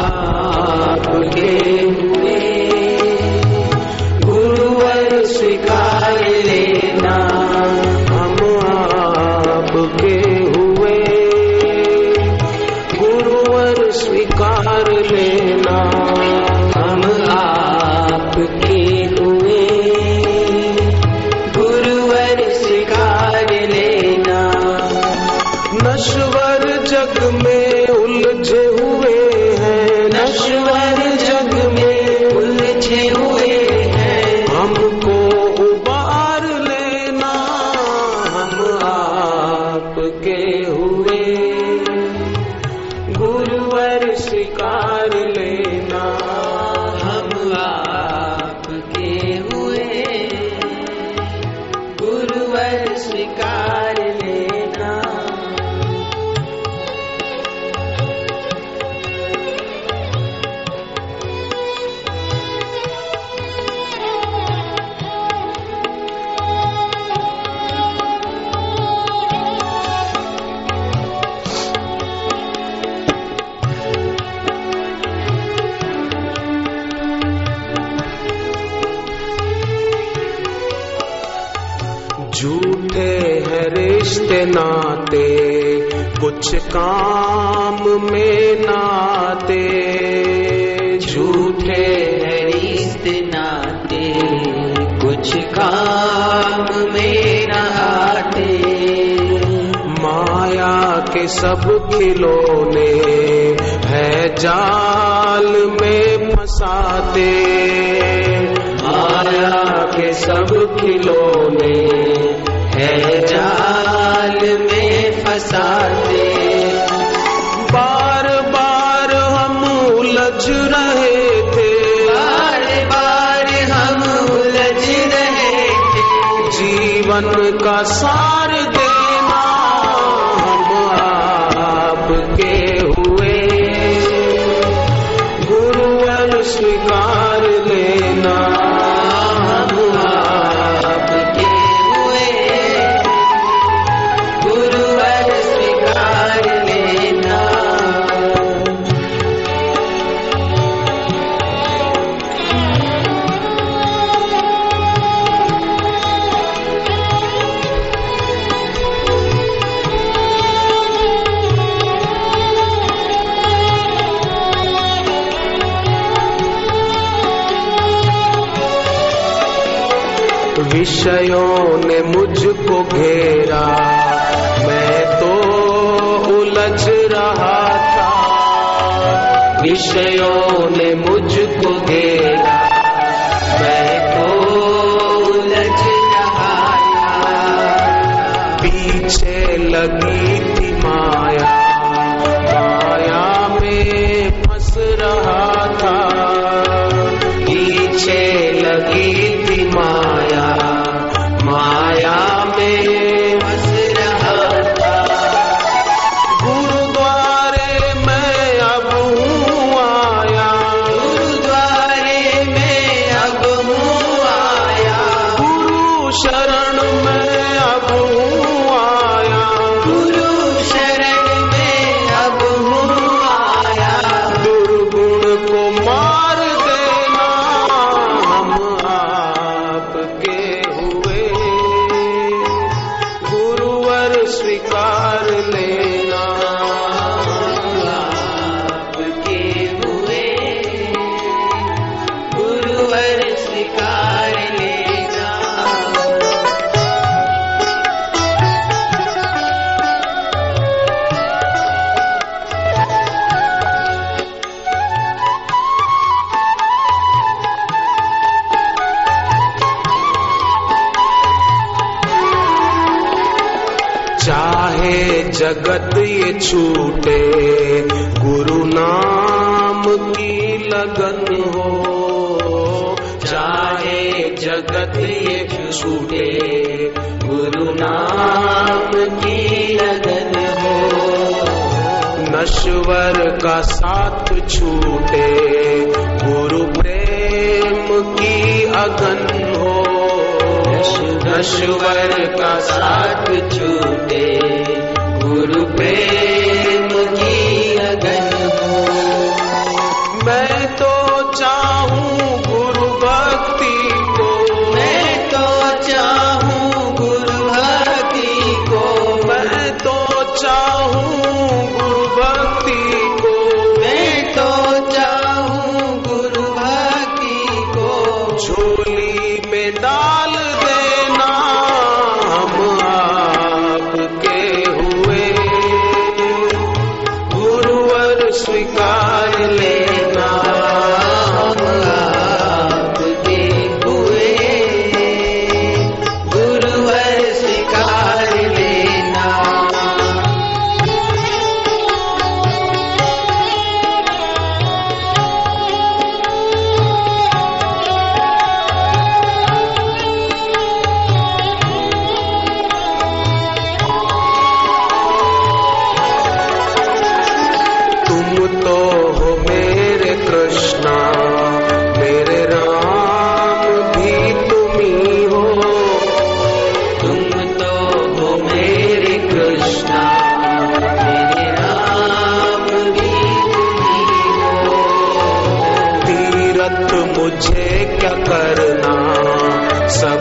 आपके रिश्ते नाते कुछ काम में नाते। झूठे हैं रिश्ते नाते कुछ काम में नाते। माया के सब खिलौने है जाल में फंसाते। माया के सब खिलौने है जाल में फंसाते। बार बार हम उलझ रहे थे। बार बार हम उलझ रहे थे। जीवन का सार विषयों ने मुझको घेरा। मैं तो उलझ रहा था। विषयों ने मुझको घेरा। मैं तो उलझ रहा था। पीछे लगी थी माया। माया में फंस रहा था। पीछे लगी जगत ये छूटे। गुरु नाम की लगन हो। चाहे जगत ये छूटे। गुरु नाम की लगन हो। नश्वर का साथ छूटे। गुरु प्रेम की अगन हो। नश्वर का साथ छूटे। गुरु मैं तो गुरु भक्ति को। मैं तो चाहूँ गुरु भक्ति को। मैं तो गुरु भक्ति को। मैं तो गुरु भक्ति को। झोली में तुम तो हो मेरे कृष्णा मेरे राम भी तुम ही हो। तुम तो हो मेरे कृष्णा मेरे राम भी तुम्ही हो। तीरथ मुझे क्या करना सब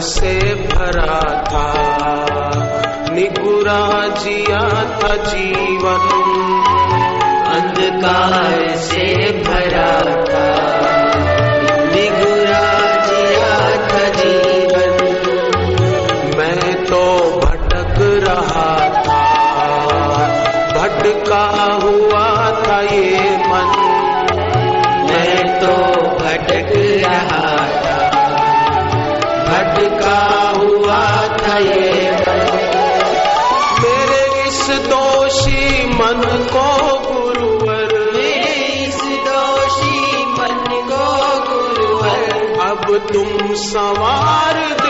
से भरा था। निगुरा जिया था जीवन। अंधकार से भरा भटका हुआ था ये। मेरे इस दोषी मन को गुरुवर। मेरे इस दोषी मन को गुरुवर। अब तुम सवार देना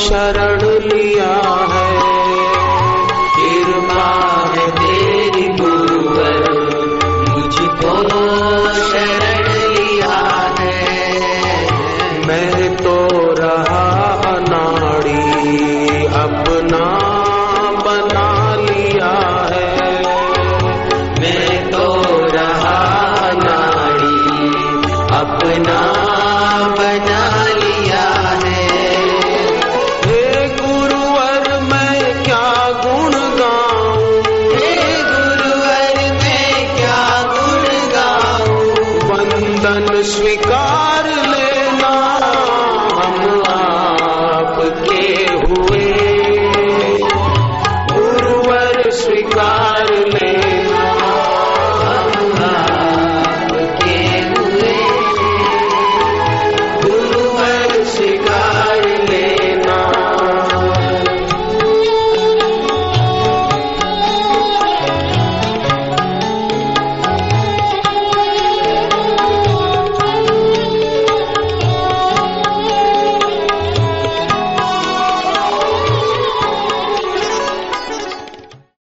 शरण लिया है। कृपा है तेरी मुझको तो शरण लिया है। मैं तो रहा अपना बना लिया है। मैं तो रहा अनाड़ी, अपना बना जीवन स्वीकार लेना।